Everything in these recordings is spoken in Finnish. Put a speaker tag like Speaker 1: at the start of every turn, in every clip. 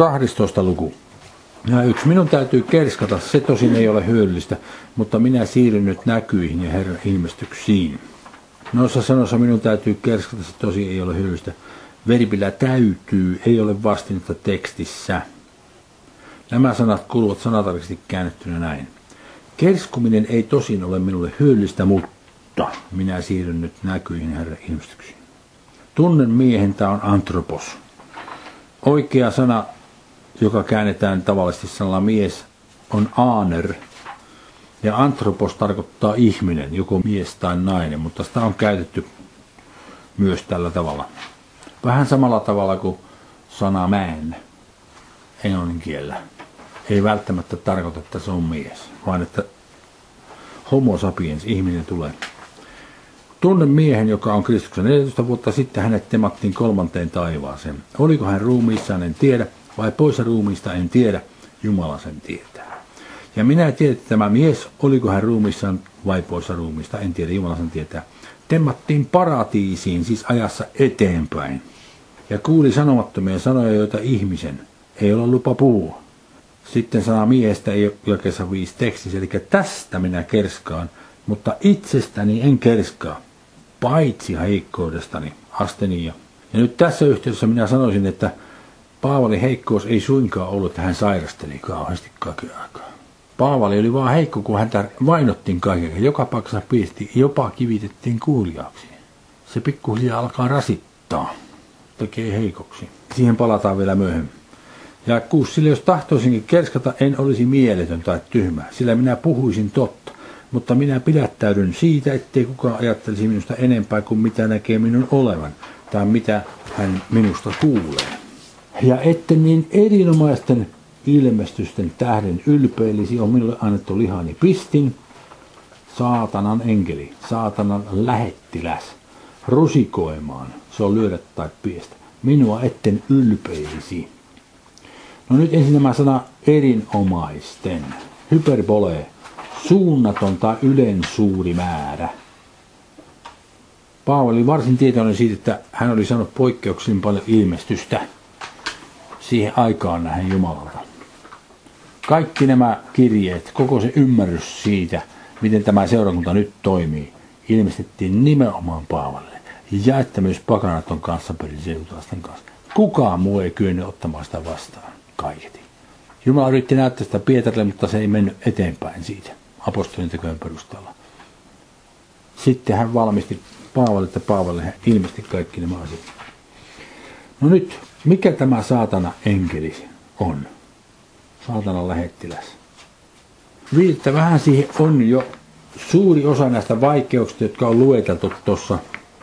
Speaker 1: 12. luku. Ja yksi, minun täytyy kerskata, se tosin ei ole hyödyllistä, mutta minä siirryn nyt näkyihin ja Herran ilmestyksiin. Noissa sanoissa minun täytyy kerskata, se tosi ei ole hyödyllistä. Verbillä täytyy, ei ole vastinetta tekstissä. Nämä sanat kuuluvat sanatarkasti käännettynä näin. Kerskuminen ei tosin ole minulle hyödyllistä, mutta minä siirryn nyt näkyihin Herran ilmestyksiin. Tunnen miehen, tämä on antropos. Oikea sana joka käännetään tavallisesti sanalla mies, on aaner. Ja antropos tarkoittaa ihminen, joko mies tai nainen, mutta sitä on käytetty myös tällä tavalla. Vähän samalla tavalla kuin sana man englannin kielellä. Ei välttämättä tarkoita, että se on mies, vaan että homo sapiens, ihminen tulee. Tunnen miehen, joka on Kristuksen 14 vuotta sitten, hänet temattiin kolmanteen taivaaseen. Oliko hän ruumiissaan, en tiedä, vai poissa ruumiista en tiedä, Jumala sen tietää. Ja minä tiedän, että tämä mies, oliko hän ruumissaan vai poissa ruumista, en tiedä, Jumala sen tietää. Temmattiin paratiisiin, siis ajassa eteenpäin. Ja kuuli sanomattomia sanoja, joita ihmisen ei ole lupa puhua. Sitten sana miehestä ei ole viisi tekstissä, eli tästä minä kerskaan, mutta itsestäni en kerskaa, paitsi heikkoudestani, asteni ja. Ja nyt tässä yhteydessä minä sanoisin, että Paavali heikkous ei suinkaan ollut, että hän sairasteli kauheasti kaiken aikaa. Paavali oli vaan heikko, kun häntä vainottiin kaiken. Joka paikassa pisti, jopa kivitettiin kuulijaksi. Se pikkuhiljaa alkaa rasittaa, tekee heikoksi. Siihen palataan vielä myöhemmin. Ja kuusi, sillä jos tahtoisinkin kerskata, en olisi mieletön tai tyhmä, sillä minä puhuisin totta. Mutta minä pidättäydyn siitä, ettei kukaan ajattelisi minusta enempää kuin mitä näkee minun olevan, tai mitä hän minusta kuulee ja että niin erinomaisten ilmestysten tähden ylpeilisi, on minulle annettu lihani pistin, saatanan enkeli, saatanan lähettiläs, rusikoimaan, se on lyödä tai piestä, minua etten ylpeilisi. No nyt ensin nämä sana erinomaisten, hyperbole, suunnaton tai ylen suuri määrä. Paavali varsin tietoinen siitä, että hän oli saanut poikkeuksellisen paljon ilmestystä siihen aikaan nähden Jumalalta. Kaikki nämä kirjeet, koko se ymmärrys siitä, miten tämä seurakunta nyt toimii, ilmestettiin nimenomaan Paavalle. Ja että myös pakanaton kanssa seutulaisten kanssa. Kukaan muu ei kyennyt ottamaan sitä vastaan kaiketi. Jumala yritti näyttää sitä Pietarille, mutta se ei mennyt eteenpäin siitä apostolin tekojen perusteella. Sitten hän valmisti Paavalle, että Paavalle ilmesti kaikki nämä asiat. No nyt mikä tämä saatana enkeli on? Saatanan lähettiläs. Viittä vähän siihen on jo suuri osa näistä vaikeuksista, jotka on lueteltu tuossa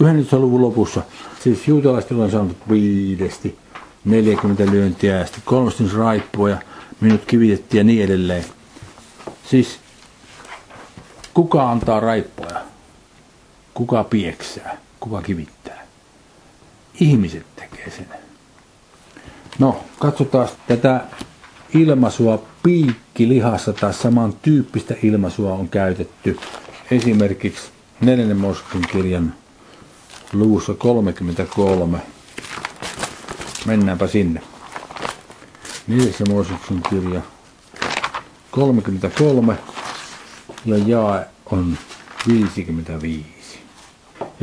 Speaker 1: 11. luvun lopussa. Siis juutalaiset on saanut viidesti, 40 lyöntiä ja sitten kolmostin raippua ja minut kivitettiin ja niin edelleen. Siis kuka antaa raippoja? Kuka pieksää? Kuka kivittää? Ihmiset tekee. No, katsotaan tätä ilmaisua piikkilihassa tai samantyyppistä ilmaisua on käytetty esimerkiksi neljännen Moskvin kirjan luvussa 33. Mennäänpä sinne. Neljäs Mooseksen kirja 33 ja jae on 55.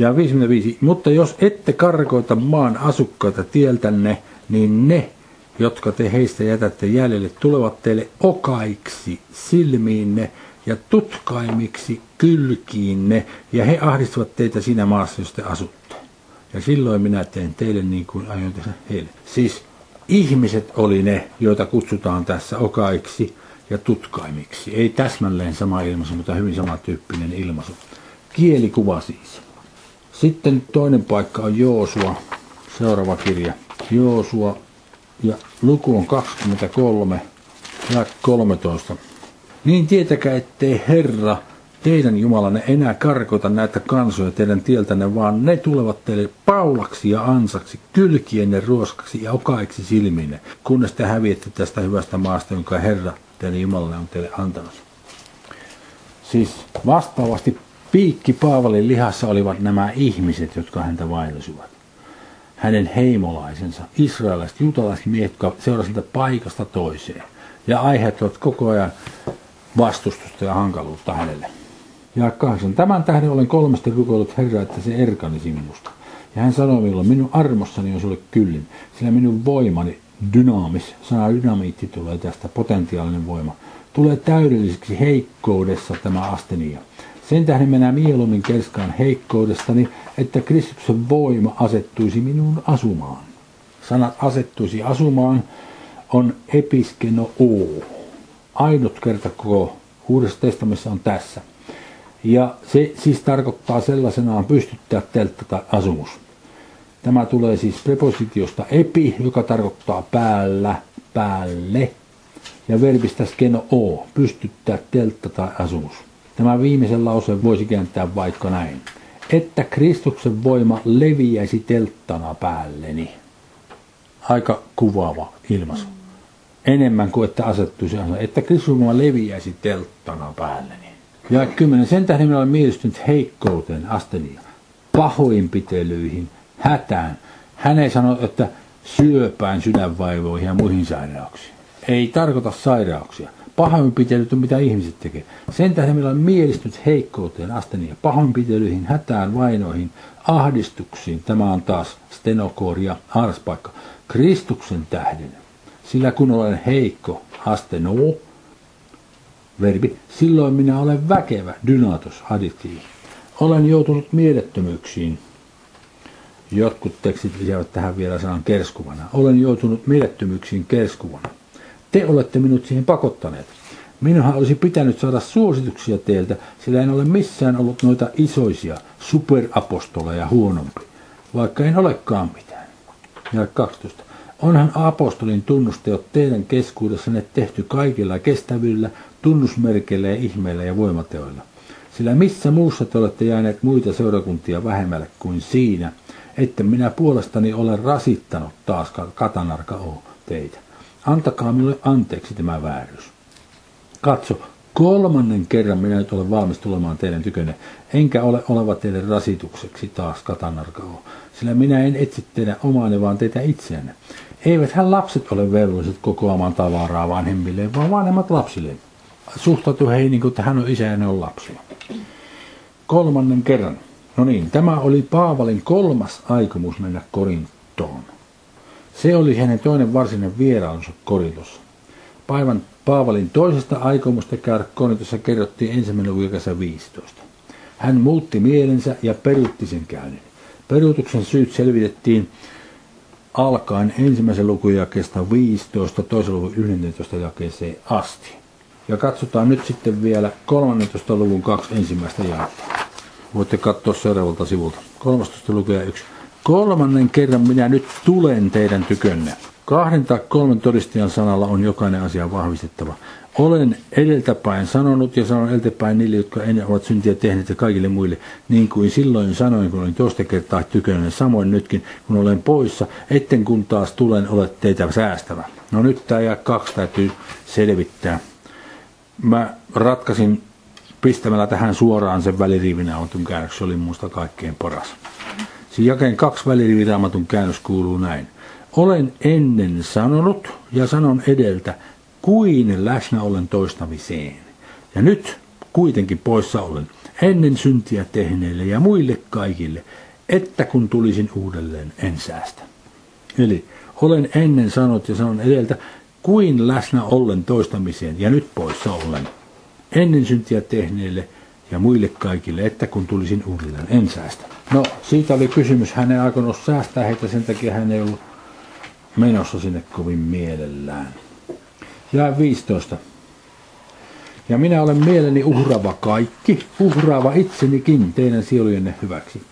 Speaker 1: Ja 55. Mutta jos ette karkoita maan asukkaita tieltänne, niin ne, jotka te heistä jätätte jäljelle, tulevat teille okaiksi silmiinne ja tutkaimiksi kylkiinne, ja he ahdistavat teitä siinä maassa, jos te asutte. Ja silloin minä teen teille niin kuin aion tehdä heille. Siis ihmiset oli ne, joita kutsutaan tässä okaiksi ja tutkaimiksi. Ei täsmälleen sama ilmaisu, mutta hyvin samantyyppinen ilmaisu. Kielikuva siis. Sitten toinen paikka on Joosua, seuraava kirja. Joosua ja luku on 23 ja 13. Niin tietäkää, ettei Herra, teidän Jumalanne, enää karkota näitä kansoja teidän tieltänne, vaan ne tulevat teille paulaksi ja ansaksi, kylkienne ruoskaksi ja okaiksi silminne, kunnes te häviätte tästä hyvästä maasta, jonka Herra, teidän Jumalalle, on teille antanut. Siis vastaavasti piikki Paavalin lihassa olivat nämä ihmiset, jotka häntä vaellisivat. hänen heimolaisensa, israelaiset, juutalaiset miehet, jotka seurasivat paikasta toiseen ja aiheuttavat koko ajan vastustusta ja hankaluutta hänelle. Ja kahdeksan. Tämän tähden olen kolmesti rukoillut Herraa, että se erkanisi minusta. Ja hän sanoi minulle, minun armossani on sulle kyllin, sillä minun voimani, dynaamis, sana dynamiitti tulee tästä, potentiaalinen voima, tulee täydelliseksi heikkoudessa tämä astenia. Sen tähden minä mieluummin kerskaan heikkoudestani, että Kristuksen voima asettuisi minuun asumaan. Sanat asettuisi asumaan on episkeno o. Ainut kerta koko Uudessa testamissa on tässä. Ja se siis tarkoittaa sellaisenaan pystyttää teltta tai asumus. Tämä tulee siis prepositiosta epi, joka tarkoittaa päällä, päälle. Ja verbistä skeno o, pystyttää teltta tai asumus. Tämä viimeisen lauseen voisi kääntää vaikka näin. Että Kristuksen voima leviäisi telttana päälleni. Aika kuvaava ilmaisu. Enemmän kuin että asettuisi että Kristuksen voima leviäisi telttana päälleni. Ja kymmenen. Sen tähden minä olen mielistynyt heikkouteen, astenia, pahoinpitelyihin, hätään. Hän ei sano, että syöpään, sydänvaivoihin ja muihin sairauksiin. Ei tarkoita sairauksia. Pahoinpitelyt on mitä ihmiset tekee. Sen tähden minä olen mielistynyt heikkouteen, astenia, pahoinpitelyihin, hätään, vainoihin, ahdistuksiin. Tämä on taas stenokoria, arspaikka. Kristuksen tähden. Sillä kun olen heikko, astenoo, verbi, silloin minä olen väkevä, dynatos, additiivi. Olen joutunut mielettömyyksiin. Jotkut tekstit lisäävät tähän vielä sanan kerskuvana. Olen joutunut mielettömyyksiin kerskuvana. Te olette minut siihen pakottaneet. Minunhan olisi pitänyt saada suosituksia teiltä, sillä en ole missään ollut noita isoisia superapostoleja huonompi, vaikka en olekaan mitään. Ja 12. Onhan apostolin tunnusteot teidän keskuudessanne tehty kaikilla kestävyydellä, tunnusmerkeillä ja ihmeillä ja voimateoilla. Sillä missä muussa te olette jääneet muita seurakuntia vähemmälle kuin siinä, että minä puolestani olen rasittanut taas katanarka teitä. Antakaa minulle anteeksi tämä vääryys. Katso, kolmannen kerran minä nyt olen valmis tulemaan teidän tykönne, enkä ole oleva teille rasitukseksi taas katanarka o. Sillä minä en etsi teidän omaani, vaan teitä itseänne. Eivät hän lapset ole velvolliset kokoamaan tavaraa vanhemmille, vaan vanhemmat lapsille suhtautu heihin niin kuin, että hän on isä ja ne on lapsia. Kolmannen kerran. No niin, tämä oli Paavalin kolmas aikomus mennä Korintoon. Se oli hänen toinen varsinainen vierailunsa Korintossa. Päivän Paavalin toisesta aikomusta käydä Korintossa kerrottiin ensimmäinen luokassa 15. Hän muutti mielensä ja peruutti sen käynnin. Peruutuksen syyt selvitettiin alkaen ensimmäisen lukun jakeesta 15, toisen luvun 11 jakeeseen asti. Ja katsotaan nyt sitten vielä 13. luvun kaksi ensimmäistä jaetta. Voitte katsoa seuraavalta sivulta. 13. lukea yksi. Kolmannen kerran minä nyt tulen teidän tykönne. Kahden tai kolmen todistajan sanalla on jokainen asia vahvistettava. Olen edeltäpäin sanonut ja sanon edeltäpäin niille, jotka ennen ovat syntiä tehneet ja kaikille muille, niin kuin silloin sanoin, kun olin toista kertaa tykönne, samoin nytkin, kun olen poissa, etten kun taas tulen, olet teitä säästävä. No nyt tämä ja kaksi täytyy selvittää mä ratkasin pistämällä tähän suoraan sen välirivinaamatun käännöksen, se oli minusta kaikkein paras. Siinä jakeen kaksi välirivinaamatun käännös kuuluu näin. Olen ennen sanonut ja sanon edeltä, kuin läsnä olen toistamiseen. Ja nyt kuitenkin poissa olen, ennen syntiä tehneille ja muille kaikille, että kun tulisin uudelleen, en säästä. Eli olen ennen sanonut ja sanon edeltä, kuin läsnä ollen toistamiseen ja nyt poissa ollen, ennen syntiä tehneille ja muille kaikille, että kun tulisin uudelleen, en säästä. No, siitä oli kysymys. Hän ei aikonut säästää heitä, sen takia hän ei ollut menossa sinne kovin mielellään. Ja 15. Ja minä olen mieleni uhraava kaikki, uhraava itsenikin teidän sielujenne hyväksi.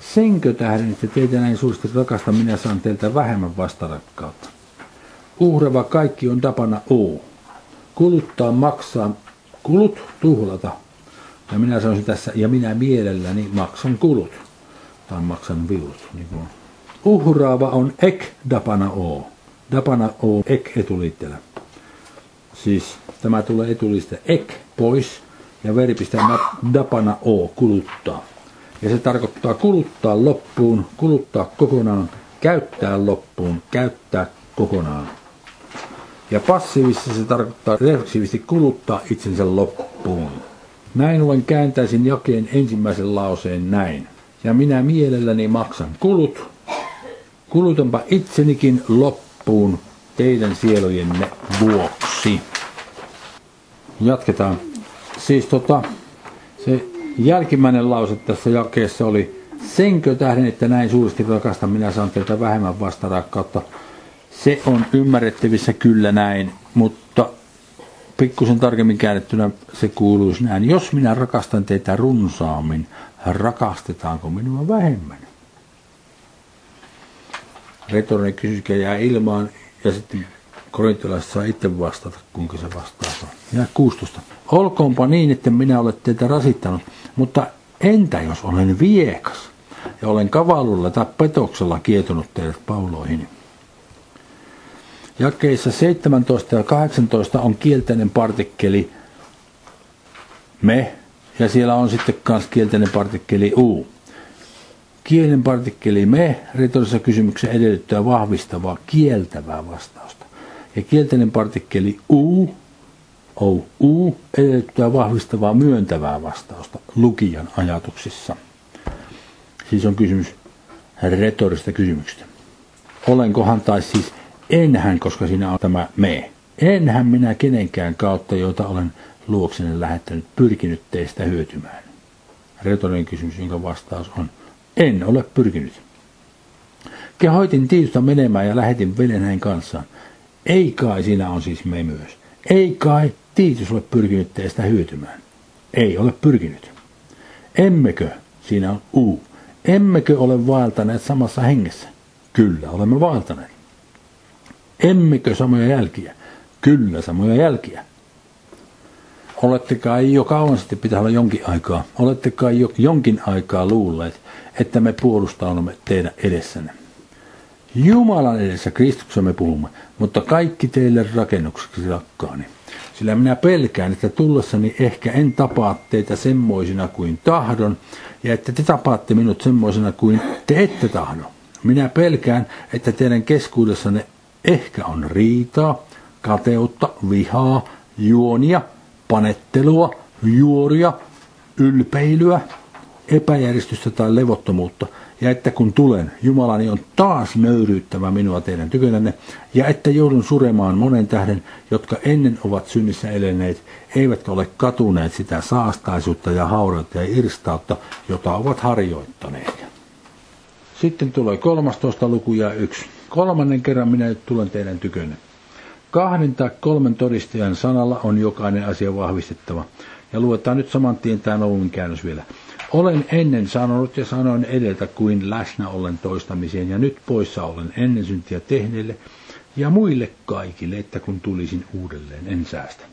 Speaker 1: Senkö tähden, että teitä näin suuresti rakasta, minä saan teiltä vähemmän vastarakkautta. Uhrava kaikki on tapana U. Kuluttaa, maksaa, kulut, tuhlata. Ja minä sanoisin tässä, ja minä mielelläni maksan kulut. Tai maksan viulut. Niin. Uhraava on ek dapana o. Dapana o ek etuliitteellä. Siis tämä tulee etuliste ek pois ja veripiste dapana o kuluttaa. Ja se tarkoittaa kuluttaa loppuun, kuluttaa kokonaan, käyttää loppuun, käyttää kokonaan. Ja passiivisesti se tarkoittaa refleksiivisesti kuluttaa itsensä loppuun. Näin ollen kääntäisin jakeen ensimmäisen lauseen näin. Ja minä mielelläni maksan kulut. Kulutanpa itsenikin loppuun teidän sielujenne vuoksi. Jatketaan. Siis tota, se jälkimmäinen lause tässä jakeessa oli, senkö tähden, että näin suuresti rakastan, minä saan teiltä vähemmän vastarakkautta. Se on ymmärrettävissä kyllä näin, mutta pikkusen tarkemmin käännettynä se kuuluisi näin. Jos minä rakastan teitä runsaammin, rakastetaanko minua vähemmän? Retorinen kysymys jää ilmaan ja sitten korintilaiset saa itse vastata, kuinka se vastaus on. Ja 16. Olkoonpa niin, että minä olen teitä rasittanut, mutta entä jos olen viekas ja olen kavallulla tai petoksella kietunut teidät pauloihin? Jakeissa 17 ja 18 on kielteinen partikkeli me, ja siellä on sitten myös kielteinen partikkeli u. Kielen partikkeli me retorisessa kysymyksessä edellyttää vahvistavaa kieltävää vastausta. Ja kielteinen partikkeli u, ou, u edellyttää vahvistavaa myöntävää vastausta lukijan ajatuksissa. Siis on kysymys retorista kysymyksestä. Olenkohan tai siis enhän, koska siinä on tämä me. Enhän minä kenenkään kautta, jota olen luoksenne lähettänyt, pyrkinyt teistä hyötymään. Retorinen kysymys, jonka vastaus on, en ole pyrkinyt. Kehoitin Tiitusta menemään ja lähetin velen hänen kanssaan. Ei kai siinä on siis me myös. Ei kai Tiitus ole pyrkinyt teistä hyötymään. Ei ole pyrkinyt. Emmekö, siinä on u, emmekö ole vaeltaneet samassa hengessä? Kyllä, olemme vaeltaneet. Emmekö samoja jälkiä? Kyllä, samoja jälkiä. Olette kai jo kauan sitten pitää olla jonkin aikaa, olette kai jo jonkin aikaa luulleet, että me puolustaudumme teidän edessänne. Jumalan edessä Kristuksessa me puhumme, mutta kaikki teille rakennukseksi rakkaani. Sillä minä pelkään, että tullessani ehkä en tapaa teitä semmoisina kuin tahdon, ja että te tapaatte minut semmoisina kuin te ette tahdo. Minä pelkään, että teidän keskuudessanne ehkä on riitaa, kateutta, vihaa, juonia, panettelua, juoria, ylpeilyä, epäjärjestystä tai levottomuutta, ja että kun tulen, Jumalani on taas nöyryyttävä minua teidän tykönänne, ja että joudun suremaan monen tähden, jotka ennen ovat synnissä elenneet, eivätkä ole katuneet sitä saastaisuutta ja haurautta ja irstautta, jota ovat harjoittaneet. Sitten tulee 13 luku ja yksi. Kolmannen kerran minä tulen teidän tykönne. Kahden tai kolmen todistajan sanalla on jokainen asia vahvistettava. Ja luetaan nyt saman tien tämä Nouvin käännös vielä. Olen ennen sanonut ja sanoin edeltä kuin läsnä ollen toistamiseen ja nyt poissa ollen ennen syntiä tehneille ja muille kaikille, että kun tulisin uudelleen, en säästä.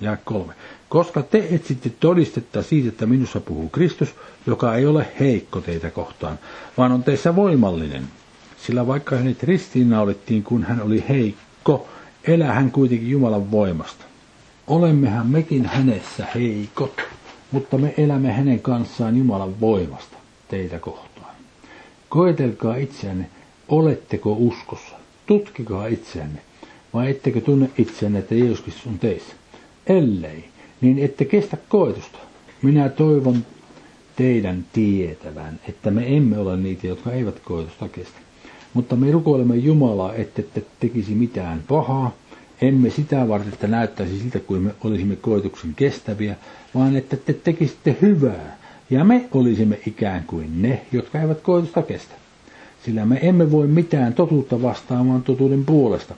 Speaker 1: Ja kolme. Koska te etsitte todistetta siitä, että minussa puhuu Kristus, joka ei ole heikko teitä kohtaan, vaan on teissä voimallinen. Sillä vaikka hänet ristiinnaulettiin, kun hän oli heikko, elää hän kuitenkin Jumalan voimasta. Olemmehan mekin hänessä heikot, mutta me elämme hänen kanssaan Jumalan voimasta teitä kohtaan. Koetelkaa itseänne, oletteko uskossa. Tutkikaa itseänne, vai ettekö tunne itseänne, että Jeesus on teissä. Ellei, niin ette kestä koetusta. Minä toivon teidän tietävän, että me emme ole niitä, jotka eivät koetusta kestä. Mutta me rukoilemme Jumalaa, että te tekisi mitään pahaa, emme sitä varten, että näyttäisi siltä, kuin me olisimme koetuksen kestäviä, vaan että te tekisitte hyvää, ja me olisimme ikään kuin ne, jotka eivät koetusta kestä. Sillä me emme voi mitään totuutta vastaamaan totuuden puolesta,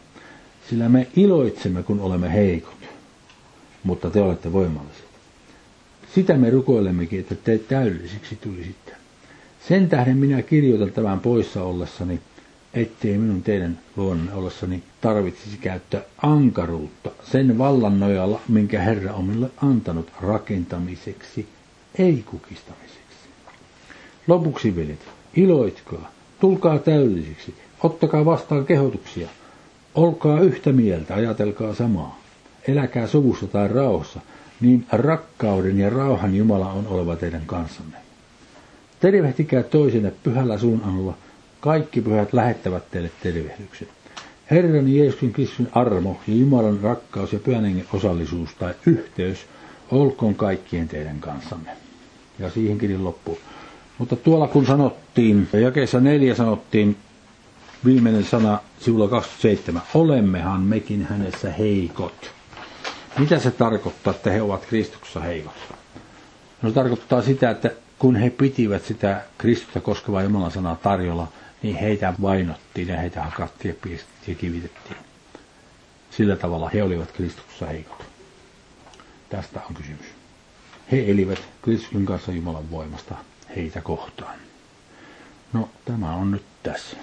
Speaker 1: sillä me iloitsemme, kun olemme heikot, mutta te olette voimalliset. Sitä me rukoilemmekin, että te täydellisiksi tulisitte. Sen tähden minä kirjoitan tämän poissa ollessani, ettei minun teidän luonne ollessani tarvitsisi käyttää ankaruutta sen vallan nojalla, minkä Herra on minulle antanut rakentamiseksi, ei kukistamiseksi. Lopuksi, veljet, iloitkaa, tulkaa täydellisiksi, ottakaa vastaan kehotuksia, olkaa yhtä mieltä, ajatelkaa samaa, eläkää sovussa tai rauhassa, niin rakkauden ja rauhan Jumala on oleva teidän kanssanne. Tervehtikää toisenne pyhällä suunannolla, Kaikki pyhät lähettävät teille tervehdyksen. Herran Jeesuksen Kristuksen armo ja Jumalan rakkaus ja pyhän osallisuus tai yhteys olkoon kaikkien teidän kanssanne. Ja siihenkin loppu. Mutta tuolla kun sanottiin, jakeessa neljä sanottiin, viimeinen sana sivulla 27, olemmehan mekin hänessä heikot. Mitä se tarkoittaa, että he ovat Kristuksessa heikot? No se tarkoittaa sitä, että kun he pitivät sitä Kristusta koskevaa Jumalan sanaa tarjolla, niin heitä vainottiin ja heitä hakattiin ja kivitettiin. Sillä tavalla he olivat Kristuksessa heikot. Tästä on kysymys. He elivät Kristuksen kanssa Jumalan voimasta heitä kohtaan. No, tämä on nyt tässä.